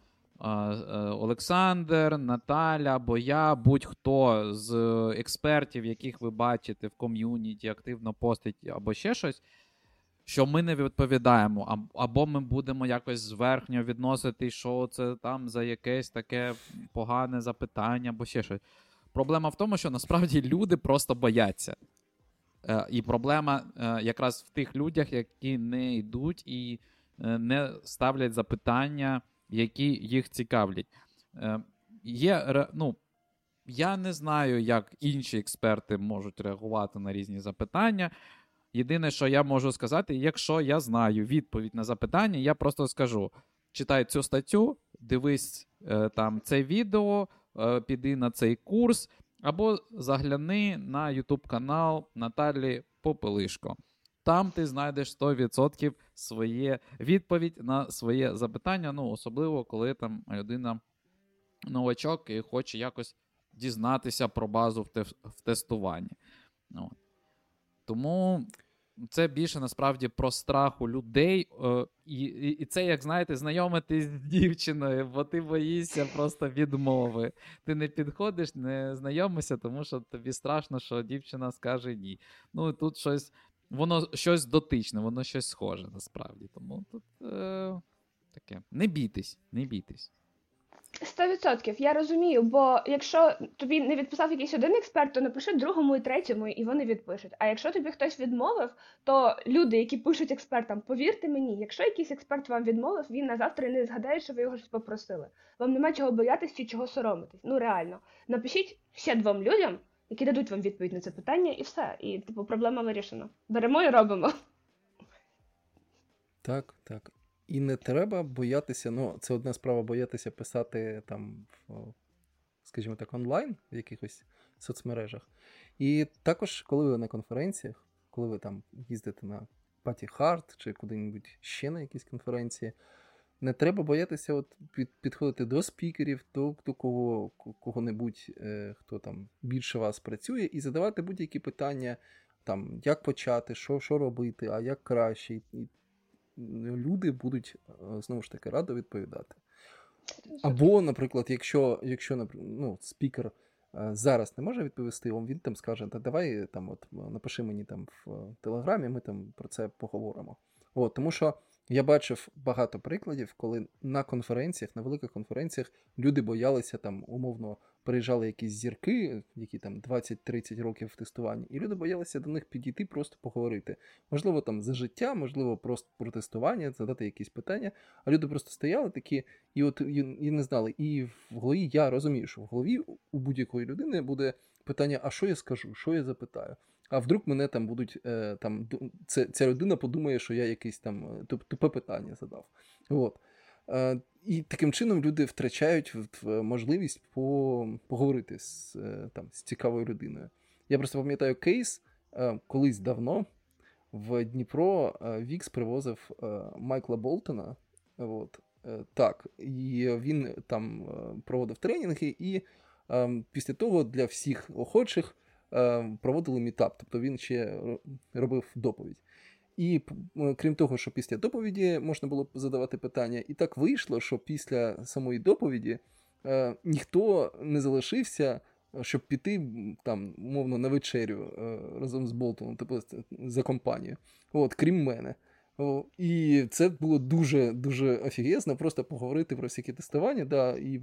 Speaker 2: Олександр, Наталя або я, будь-хто з експертів, яких ви бачите в ком'юніті, активно постить або ще щось, що ми не відповідаємо, або ми будемо якось зверхньо відносити, що це там за якесь таке погане запитання, або ще щось. Проблема в тому, що насправді люди просто бояться. Е, і проблема е, якраз в тих людях, які не йдуть і е, не ставлять запитання, які їх цікавлять. Є, ну, Я не знаю, як інші експерти можуть реагувати на різні запитання. Єдине, що я можу сказати, якщо я знаю відповідь на запитання, я просто скажу: читай цю статтю, дивись там це відео, піди на цей курс, або загляни на YouTube канал Наталі Попелишко. Там ти знайдеш 100% своє відповідь на своє запитання. Ну, особливо, коли там людина новачок і хоче якось дізнатися про базу в, те, в тестуванні. Ну, Тому це більше насправді про страх у людей. Е, і, і це, як знаєте, знайомитись з дівчиною, бо ти боїшся просто відмови. Ти не підходиш, не знайомишся, тому що тобі страшно, що дівчина скаже ні. Ну тут щось, воно щось дотичне, воно щось схоже насправді. Тому тут е, таке. Не бійтесь, не бійтесь.
Speaker 3: Сто відсотків, я розумію, бо якщо тобі не відписав якийсь один експерт, то напиши другому і третьому, і вони відпишуть. А якщо тобі хтось відмовив, то люди, які пишуть експертам, повірте мені, якщо якийсь експерт вам відмовив, він на завтра не згадає, що ви його щось попросили. Вам нема чого боятися чи чого соромитись. Ну реально, напишіть ще двом людям, які дадуть вам відповідь на це питання, і все. І типу проблема вирішена. Беремо і робимо.
Speaker 1: Так, так. І не треба боятися, ну, це одна справа боятися писати там, скажімо так, онлайн в якихось соцмережах. І також, коли ви на конференціях, коли ви там їздите на Паті Харт чи куди-небудь ще на якісь конференції, не треба боятися от під, підходити до спікерів, до, до кого, кого-небудь, е, хто там більше вас працює, і задавати будь-які питання, там, як почати, що що робити, а як краще. І люди будуть е, знову ж таки радо відповідати. Або, наприклад, якщо якщо ну, спікер е, зараз не може відповісти, він там скаже, та давай там от напиши мені там в телеграмі, ми там про це поговоримо. От, Тому що я бачив багато прикладів, коли на конференціях, на великих конференціях люди боялися там умовно приїжджали якісь зірки, які там 20-30 років в тестуванні, і люди боялися до них підійти, просто поговорити. Можливо, там за життя, можливо, просто про тестування, задати якісь питання. А люди просто стояли такі, і от і, і не знали. І в голові я розумію, що в голові у будь-якої людини буде питання: а що я скажу, що я запитаю? А вдруг мене там будуть е, там це, ця людина подумає, що я якесь там е, тупе питання задав. От. Е, і таким чином люди втрачають можливість по, поговорити з там, з цікавою людиною. Я просто пам'ятаю кейс колись давно в Дніпро Вікс привозив Майкла Болтона. От, Так, і він там проводив тренінги, і після того для всіх охочих. Е, проводили мітап, тобто він ще робив доповідь. І крім того, що після доповіді можна було задавати питання, і так вийшло, що після самої доповіді е, ніхто не залишився, щоб піти там, мовно, на вечерю е, разом з Болтоном, тобто за компанію, От, крім мене. І це було дуже дуже офігезно, просто поговорити про всякі тестування. да, і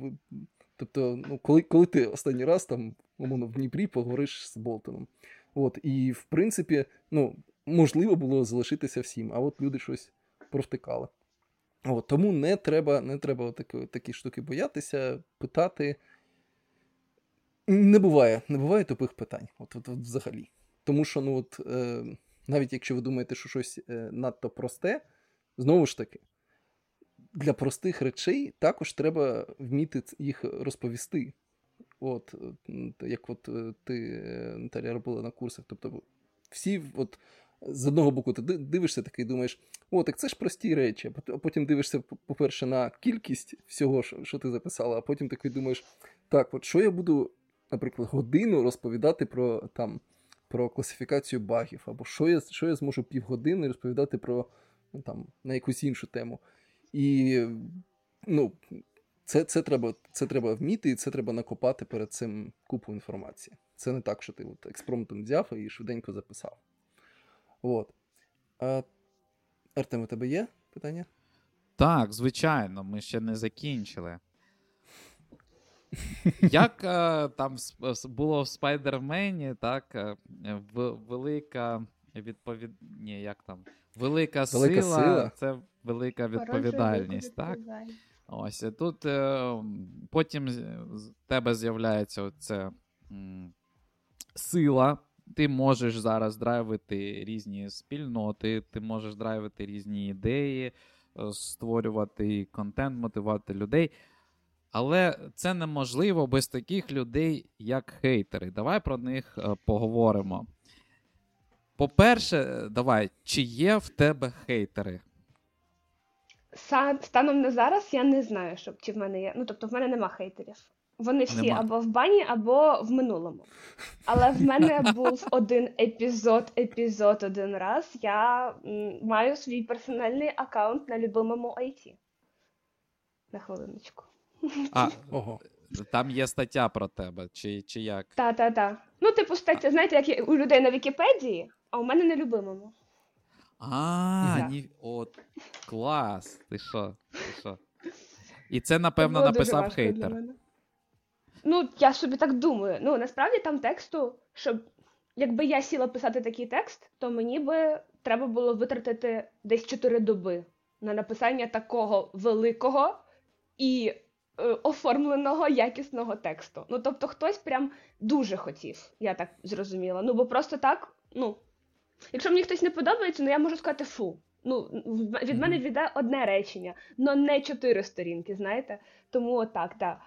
Speaker 1: Тобто, ну, коли коли ти останній раз там, умовно, в Дніпрі поговориш з Болтоном. От, І, в принципі, ну, можливо було залишитися всім, а от люди щось провтикали. От, Тому не треба не треба такі, такі штуки боятися, питати. Не буває не буває тупих питань, от, от, от взагалі. Тому що ну, от, е, Навіть якщо ви думаєте, що щось е, надто просте, знову ж таки, для простих речей також треба вміти їх розповісти. От, Як от е, ти, Наталя, робила на курсах. Тобто, всі, от, з одного боку, ти дивишся такий думаєш, о, так це ж прості речі. А потім дивишся, по-перше, на кількість всього, що ти записала, а потім такий думаєш, так, от що я буду, наприклад, годину розповідати про там, про класифікацію багів, або що я що я зможу півгодини розповідати про ну, там, на якусь іншу тему. І ну, це це, треба це треба вміти, і це треба накопати перед цим купу інформації. Це не так, що ти от експромтом взяв і швиденько записав. От. А, Артем, у тебе є питання?
Speaker 2: Так, звичайно, ми ще не закінчили. Як е, там було в Спайдермені, так, е, велика відповід... Ні, як там? Велика, велика сила, сила це велика відповідальність. так? Ось тут е, потім з тебе з'являється оце, м, сила. Ти можеш зараз драйвити різні спільноти, ти можеш драйвити різні ідеї, е, створювати контент, мотивувати людей. Але це неможливо без таких людей, як хейтери. Давай про них е, поговоримо. По-перше, давай, чи є в тебе хейтери?
Speaker 3: Станом на зараз я не знаю, щоб чи в мене є. Ну, тобто, в мене нема хейтерів. Вони всі нема. або в бані, або в минулому. Але в мене був один епізод, епізод один раз. Я маю свій персональний аккаунт на любимому IT. На хвилиночку.
Speaker 2: А, ого. Там є стаття про тебе, чи чи як?
Speaker 3: Так, так, так. Ну, типу, стаття, знаєте, як у людей на Вікіпедії, а у мене на любимому.
Speaker 2: А, да. ні... от клас. Ти що? Ти що? І це, напевно, це написав хейтер.
Speaker 3: Ну, я собі так думаю. Ну, насправді там тексту, щоб якби я сіла писати такий текст, то мені би треба було витратити десь 4 доби на написання такого великого і е, оформленого якісного тексту. Ну, тобто, хтось прям дуже хотів, я так зрозуміла. Ну, бо просто так, ну. Якщо мені хтось не подобається, ну я можу сказати фу. Ну, від мене віде одне речення, але не чотири сторінки, знаєте? Тому отак, так.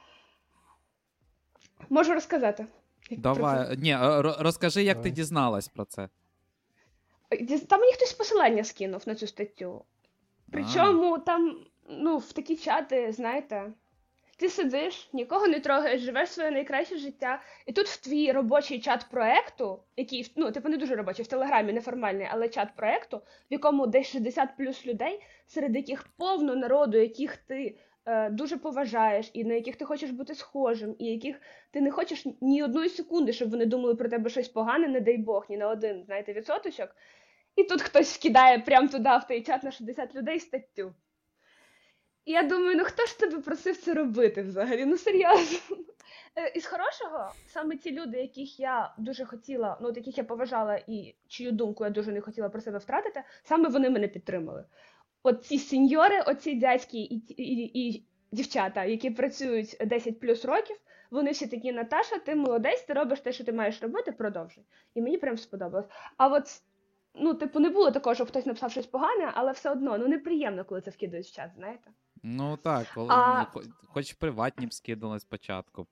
Speaker 3: Можу розказати.
Speaker 2: Давай, ні, розкажи, як ти дізналась про це.
Speaker 3: Там мені хтось посилання скинув на цю статтю. Причому там, ну, в такі чати, знаєте, ти сидиш, нікого не трогаєш, живеш своє найкраще життя, і тут в твій робочий чат проекту, який ну, типу не дуже робочий, в телеграмі неформальний, але чат проекту, в якому десь 60 плюс людей, серед яких повно народу, яких ти е, дуже поважаєш, і на яких ти хочеш бути схожим, і яких ти не хочеш ні одної секунди, щоб вони думали про тебе щось погане, не дай Бог, ні на один, знаєте, відсоточок. І тут хтось вкидає прямо туди, в той чат на 60 людей статтю. Я думаю, ну хто ж тебе просив це робити взагалі? Ну серйозно. Е, із хорошого, саме ті люди, яких я дуже хотіла, ну яких я поважала і чию думку я дуже не хотіла про себе втратити, саме вони мене підтримали. От ці сеньори, оці дядьки і, і, і дівчата, які працюють 10 плюс років, вони всі такі, Наташа, ти молодець, ти робиш те, що ти маєш робити, продовжуй. І мені прям сподобалось. А от ну, типу, не було такого, щоб хтось написав щось погане, але все одно ну неприємно, коли це вкидають в чат, знаєте.
Speaker 2: Ну так, коли а... Ну, хоч приватні б скидали спочатку.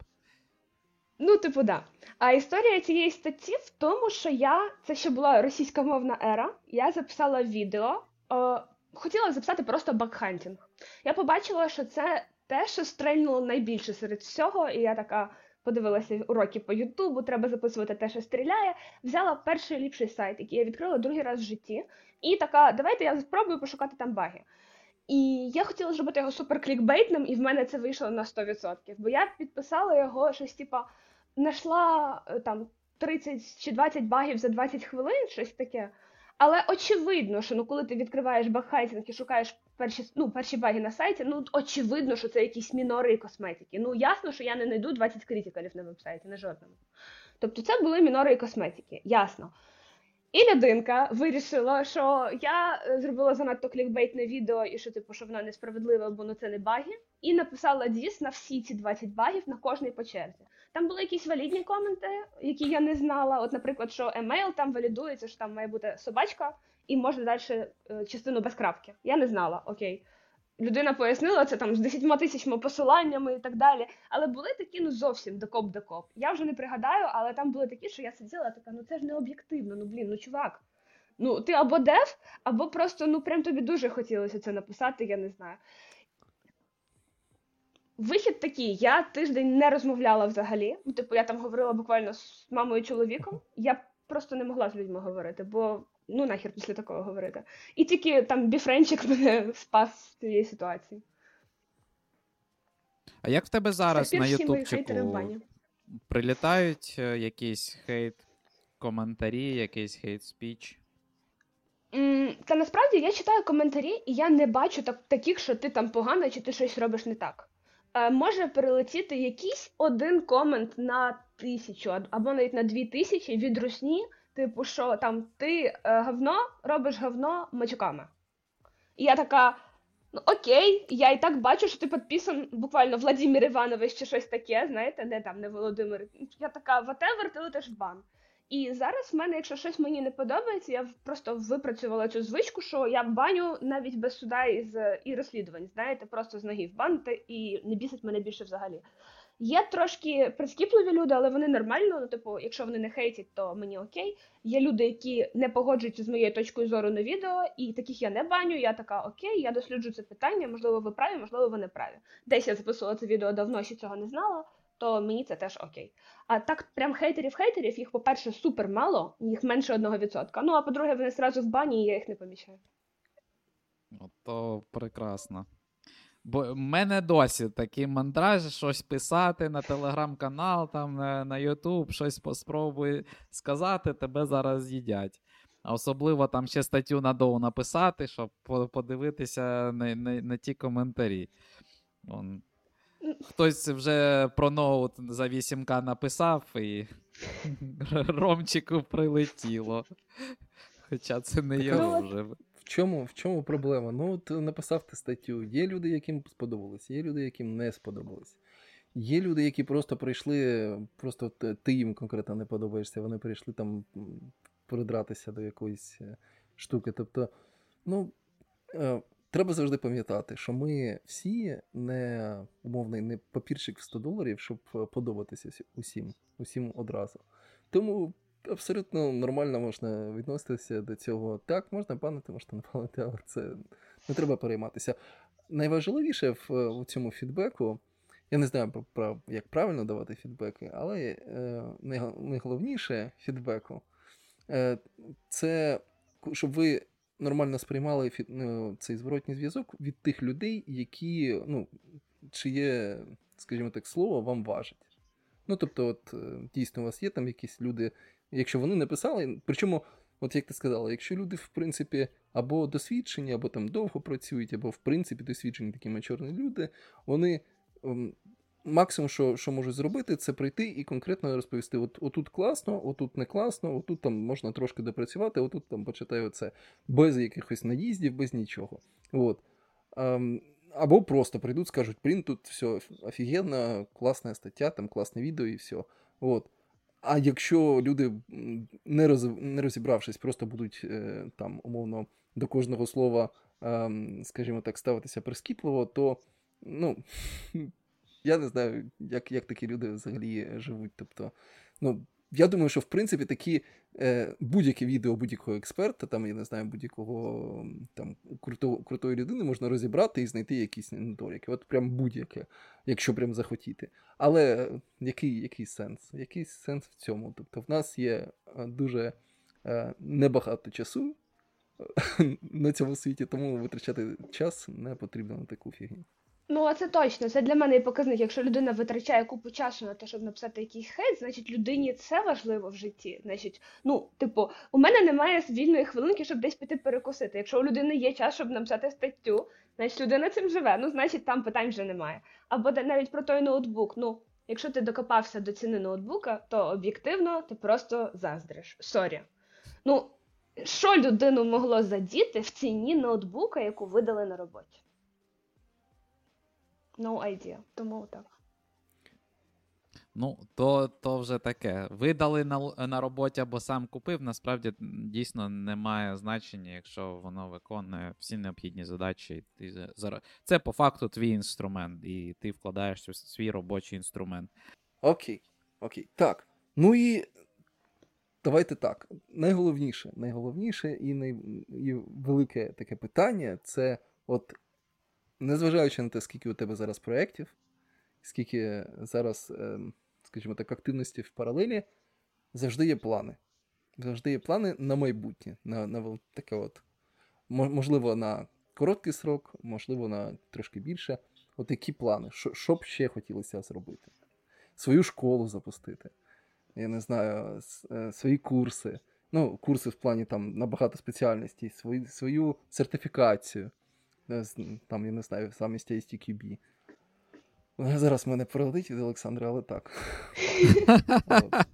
Speaker 3: Ну, типу, да. А історія цієї статті в тому, що я, це ще була російськомовна ера, я записала відео, е, хотіла записати просто bug hunting. Я побачила, що це те, що стрельнуло найбільше серед всього, і я така подивилася уроки по Ютубу, треба записувати те, що стріляє. Взяла перший ліпший сайт, який я відкрила другий раз в житті, і така, давайте я спробую пошукати там баги. І я хотіла зробити його супер клікбейтним, і в мене це вийшло на 100%. Бо я підписала його щось, типа, знайшла е, там 30 чи 20 багів за 20 хвилин, щось таке. Але очевидно, що ну коли ти відкриваєш багхайтинг і шукаєш перші ну, перші баги на сайті, ну очевидно, що це якісь мінори косметики. Ну ясно, що я не знайду 20 критикалів на вебсайті, на жодному. Тобто це були мінори і косметики, ясно. І людинка вирішила, що я е, зробила занадто клікбейтне відео, і що типу, що воно несправедливе, бо ну це не баги. І написала діс на всі ці 20 багів на кожний по черзі. Там були якісь валідні коменти, які я не знала. От, наприклад, що емейл там валідується, що там має бути собачка, і можна далі е, частину без крапки. Я не знала, окей. Людина пояснила це там з 10 тисячами посиланнями і так далі. Але були такі, ну зовсім докоп докоп. Я вже не пригадаю, але там були такі, що я сиділа така, ну це ж не об'єктивно, ну блін, ну чувак. Ну, ти або дев, або просто ну прям тобі дуже хотілося це написати, я не знаю. Вихід такий: я тиждень не розмовляла взагалі. Типу, я там говорила буквально з мамою і чоловіком. Я просто не могла з людьми говорити, бо ну нахер після такого говорити. І тільки там біфренчик мене спас з цієї ситуації.
Speaker 2: А як в тебе зараз на Ютубчику прилітають е, якісь хейт коментарі, якийсь хейт спіч?
Speaker 3: Та насправді я читаю коментарі, і я не бачу так, таких, що ти там погано чи ти щось робиш не так. Е, може прилетіти якийсь один комент на тисячу або навіть на дві тисячі від русні, типу, що там ти е, говно робиш говно матюками. І я така. Ну, окей, я і так бачу, що ти підписан буквально Владимир Іванович чи щось таке, знаєте, не там не Володимир. Я така, whatever, ти летиш в бан. І зараз в мене, якщо щось мені не подобається, я просто випрацювала цю звичку, що я баню навіть без суда і, і розслідувань, знаєте, просто з ноги вбанити і не бісить мене більше взагалі. Є трошки прискіпливі люди, але вони нормально. Ну, типу, якщо вони не хейтять, то мені окей. Є люди, які не погоджуються з моєю точкою зору на відео, і таких я не баню. Я така окей, я досліджую це питання. Можливо, ви праві, можливо, ви не праві. Десь я записувала це відео давно, ще цього не знала, то мені це теж окей. А так, прям хейтерів-хейтерів, їх, по-перше, супер мало, їх менше одного відсотка. Ну а по-друге, вони зразу в бані, і я їх не помічаю.
Speaker 2: То прекрасно. Бо в мене досі такий мандраж, щось писати на телеграм-канал, там на, YouTube, щось поспробуй сказати, тебе зараз з'їдять. А особливо там ще статтю на доу написати, щоб подивитися на, на, на ті коментарі. Вон. Хтось вже про ноут за 8К написав, і Ромчику прилетіло. Хоча це не його вже.
Speaker 1: Чому, в чому проблема? Ну, от написав ти статтю. Є люди, яким сподобалось, є люди, яким не сподобалось. Є люди, які просто прийшли, просто ти їм конкретно не подобаєшся, вони прийшли там придратися до якоїсь е, штуки. Тобто, ну, е, треба завжди пам'ятати, що ми всі не умовний не папірчик в 100 доларів, щоб е, подобатися усім, усім одразу. Тому абсолютно нормально можна відноситися до цього. Так, можна банити, можна не банити, але це не треба перейматися. Найважливіше в, в цьому фідбеку, я не знаю, про, як правильно давати фідбеки, але е, найголовніше фідбеку е, це щоб ви нормально сприймали фі, ну, цей зворотній зв'язок від тих людей, які, ну, чиє, скажімо так, слово вам важить. Ну, тобто, от е, дійсно, у вас є там якісь люди, якщо вони написали, причому, от як ти сказала, якщо люди, в принципі, або досвідчені, або там довго працюють, або в принципі досвідчені такі мачорні люди, вони ем, максимум, що, що можуть зробити, це прийти і конкретно розповісти: от отут класно, отут не класно, отут там можна трошки допрацювати, отут там почитай оце без якихось наїздів, без нічого. От. Ем, або просто прийдуть, скажуть, блін, тут все офігенно, класна стаття, там класне відео і все. От. А якщо люди, не, роз, не розібравшись, просто будуть е, там умовно до кожного слова, ем, скажімо так, ставитися прискіпливо, то ну, я не знаю, як, як такі люди взагалі живуть. Тобто, ну, я думаю, що в принципі такі е, будь-яке відео будь-якого експерта, там, я не знаю, будь-якого там круто, крутої людини можна розібрати і знайти якісь недоліки. От прям будь-яке, якщо прям захотіти. Але який, який сенс? Який сенс в цьому? Тобто, в нас є е, дуже е, небагато часу е, на цьому світі, тому витрачати час не потрібно на таку фігню.
Speaker 3: Ну, а це точно. Це для мене і показник. Якщо людина витрачає купу часу на те, щоб написати якийсь хейт, значить людині це важливо в житті. Значить, ну, типу, у мене немає вільної хвилинки, щоб десь піти перекусити. Якщо у людини є час, щоб написати статтю, значить людина цим живе. Ну, значить, там питань вже немає. Або навіть про той ноутбук. Ну, якщо ти докопався до ціни ноутбука, то об'єктивно ти просто заздриш. Sorry. Ну, що людину могло задіти в ціні ноутбука, яку видали на роботі? No idea. Тому так.
Speaker 2: Ну, то то вже таке. Видали на на роботі або сам купив, насправді дійсно не має значення, якщо воно виконує всі необхідні задачі. Ти Це по факту твій інструмент, і ти вкладаєш в свій робочий інструмент.
Speaker 1: Окей. Окей. Так. Ну і давайте так. Найголовніше, найголовніше і, най... і велике таке питання це, от, незважаючи на те, скільки у тебе зараз проєктів, скільки зараз. Е скажімо так, активності в паралелі, завжди є плани. Завжди є плани на майбутнє, на на таке от, можливо, на короткий срок, можливо, на трошки більше. От які плани, що, що б ще хотілося зробити? Свою школу запустити. Я не знаю, е, свої курси. Ну, курси в плані там на багато спеціальностей, свою свою сертифікацію. Е, там, я не знаю, замість ISTQB. Зараз мене прилетить від Олександра, але так.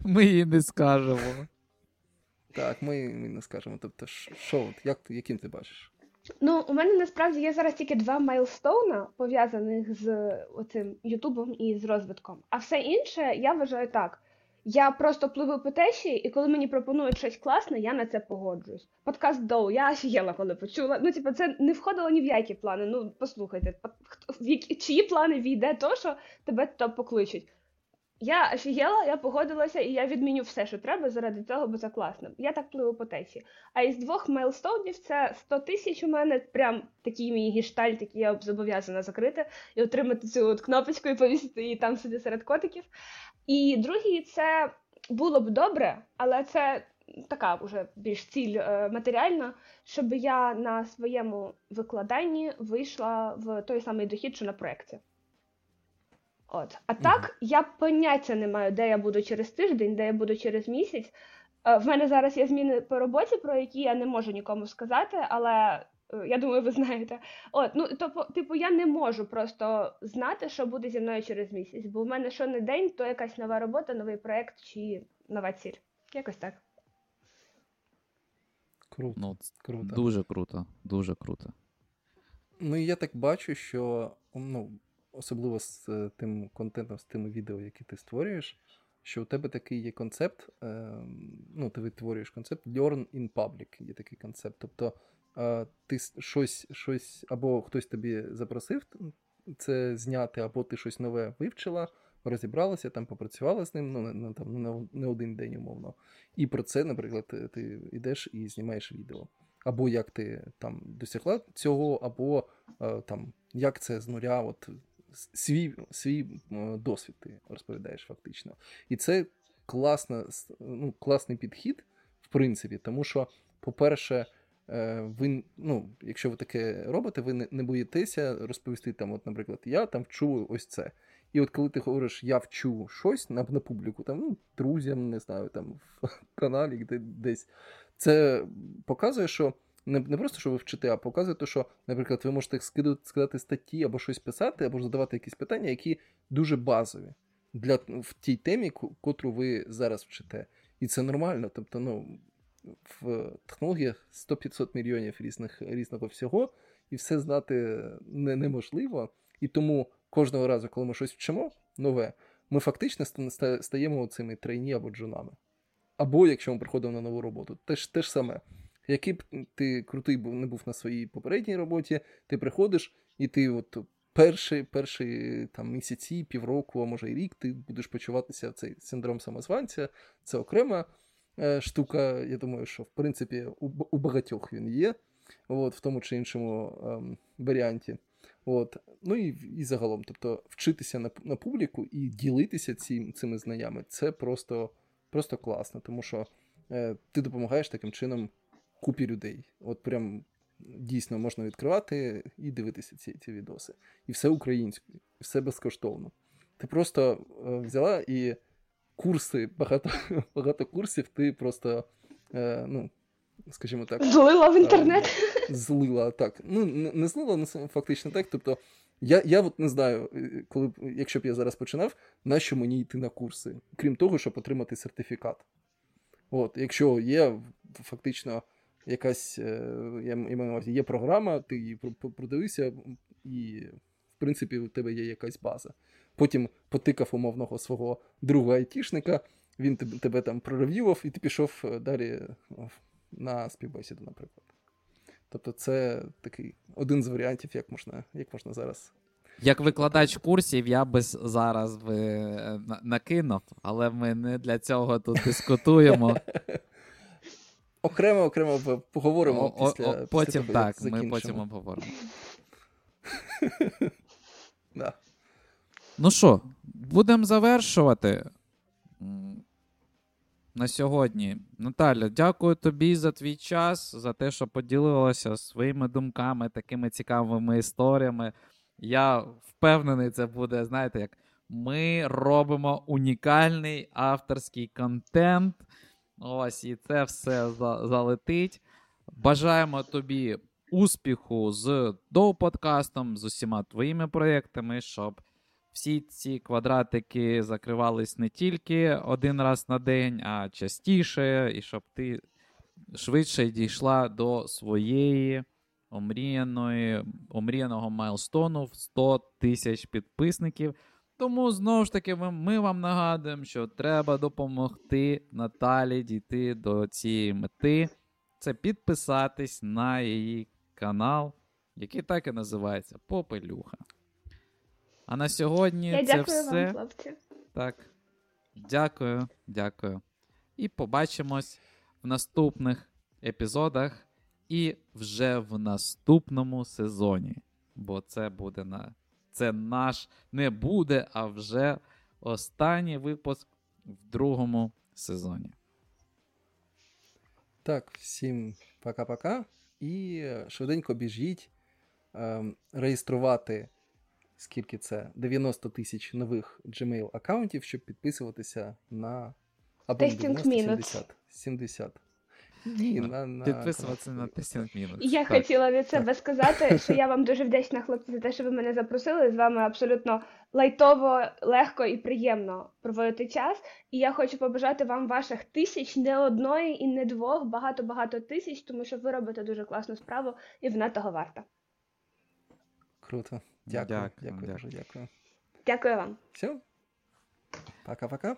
Speaker 2: Ми їй не скажемо.
Speaker 3: Так,
Speaker 1: ми не скажемо. Тобто, що, як, яким ти бачиш?
Speaker 3: Ну, у мене насправді є зараз тільки два майлстоуна, пов'язаних з оцим Ютубом і з розвитком. А все інше я вважаю так. Я просто пливу по течії, і коли мені пропонують щось класне, я на це погоджуюсь. Подкаст Доу, я офігела, коли почула. Ну, типу, це не входило ні в які плани. Ну, послухайте, в які, чиї плани війде то, що тебе туди покличуть. Я офігела, я погодилася, і я відміню все, що треба заради цього, бо це класно. Я так пливу по течії. А із двох мейлстоунів це 100 тисяч у мене прям такий мій гіштальт, який я зобов'язана закрити, і отримати цю от кнопочку і повісити її там собі серед котиків. І другий це було б добре, але це така вже більш ціль е, матеріальна, щоб я на своєму викладанні вийшла в той самий дохід, що на проєкті. От. А так, я поняття не маю, де я буду через тиждень, де я буду через місяць. Е, в мене зараз є зміни по роботі, про які я не можу нікому сказати, але я думаю, ви знаєте. От, ну то, типу, я не можу просто знати, що буде зі мною через місяць, бо в мене що не день, то якась нова робота, новий проєкт чи нова ціль. Якось так.
Speaker 2: Круто. Ну, круто. Дуже круто. Дуже круто.
Speaker 1: Ну і я так бачу, що ну, особливо з е, тим контентом, з тими відео, які ти створюєш, що у тебе такий є концепт. Е, ну, ти витворюєш концепт Learn in Public, є такий концепт. Тобто ти щось, щось, або хтось тобі запросив це зняти, або ти щось нове вивчила, розібралася, там попрацювала з ним, ну, не, там, не один день, умовно. І про це, наприклад, ти йдеш і знімаєш відео. Або як ти там досягла цього, або там, як це з нуля, от свій свій досвід ти розповідаєш фактично. І це класна, ну, класний підхід, в принципі, тому що, по-перше, ви, ну, якщо ви таке робите, ви не, не боїтеся розповісти, там, от, наприклад, я там вчу ось це. І от коли ти говориш, я вчу щось на на публіку, там, ну, друзям, не знаю, там, в каналі де, десь, це показує, що не не просто, що ви вчите, а показує, те, що, наприклад, ви можете скидати, скидати статті або щось писати, або задавати якісь питання, які дуже базові для, в тій темі, котру ви зараз вчите. І це нормально. Тобто, ну, в технологіях 100-500 мільйонів різних, різного всього, і все знати не, неможливо. І тому кожного разу, коли ми щось вчимо нове, ми фактично стаємо цими трейні або джунами. Або якщо ми приходимо на нову роботу, те ж саме. Який б ти крутий був не був на своїй попередній роботі, ти приходиш, і ти от перші перші там місяці, півроку, а може й рік, ти будеш почуватися цей синдром самозванця, це окрема штука. Я думаю, що в принципі у, у багатьох він є, от, в тому чи іншому ем, варіанті. От. Ну і і загалом, тобто вчитися на на публіку і ділитися ці, цими знаннями це просто просто класно, тому що е, ти допомагаєш таким чином купі людей. От прям дійсно можна відкривати і дивитися ці ці відоси. І все українською, все безкоштовно. Ти просто е, взяла і курси, багато багато курсів, ти просто, е, ну, скажімо так,
Speaker 3: злила в інтернет.
Speaker 1: Е, злила, так. Ну, не, злила, але фактично так. Тобто, я я от не знаю, е, коли якщо б я зараз починав, на що мені йти на курси, крім того, щоб отримати сертифікат. От, Якщо є фактично якась е, я, маю є програма, ти її продивився, і, в принципі, у тебе є якась база. Потім потикав умовного свого друга айтішника, він тебе, тебе там прорев'ював, і ти пішов е, далі на співбесіду, наприклад. Тобто, це такий один з варіантів, як можна, як можна зараз.
Speaker 2: Як викладач курсів, я би зараз би е, накинув, але ми не для цього тут дискутуємо.
Speaker 1: Окремо, окремо поговоримо о, після, о,
Speaker 2: потім
Speaker 1: після
Speaker 2: того, так, ми потім обговоримо.
Speaker 1: да.
Speaker 2: Ну що, будемо завершувати на сьогодні. Наталя, дякую тобі за твій час, за те, що поділилася своїми думками, такими цікавими історіями. Я впевнений, це буде, знаєте, як ми робимо унікальний авторський контент. Ось, і це все залетить. Бажаємо тобі успіху з доу-подкастом, з усіма твоїми проєктами, щоб всі ці квадратики закривались не тільки один раз на день, а частіше, і щоб ти швидше дійшла до своєї омріяної, омріяного майлстону в 100 тисяч підписників. Тому знову ж таки, ми, ми вам нагадуємо, що треба допомогти Наталі дійти до цієї мети. Це підписатись на її канал, який так і називається Попелюха. А на сьогодні
Speaker 3: Я
Speaker 2: це
Speaker 3: дякую
Speaker 2: все.
Speaker 3: вам, хлопці.
Speaker 2: Так. Дякую, дякую. І побачимось в наступних епізодах і вже в наступному сезоні. Бо це буде на. Це наш не буде, а вже останній випуск в другому сезоні.
Speaker 1: Так, всім пока-пока. І швиденько біжіть е, реєструвати скільки це? 90 тисяч нових Gmail аккаунтів, щоб підписуватися на або 90, 70. 70.
Speaker 2: Ні, на, на... Підписуватися на Testing Minutes.
Speaker 3: Я так. хотіла від себе так. сказати, що я вам дуже вдячна, хлопці, за те, що ви мене запросили. З вами абсолютно лайтово, легко і приємно проводити час. І я хочу побажати вам ваших тисяч, не одної і не двох, багато-багато тисяч, тому що ви робите дуже класну справу і вона того варта.
Speaker 1: Круто. Дякую. Дякую, дякую, дякую.
Speaker 3: Дякую вам.
Speaker 1: Все. Пока-пока.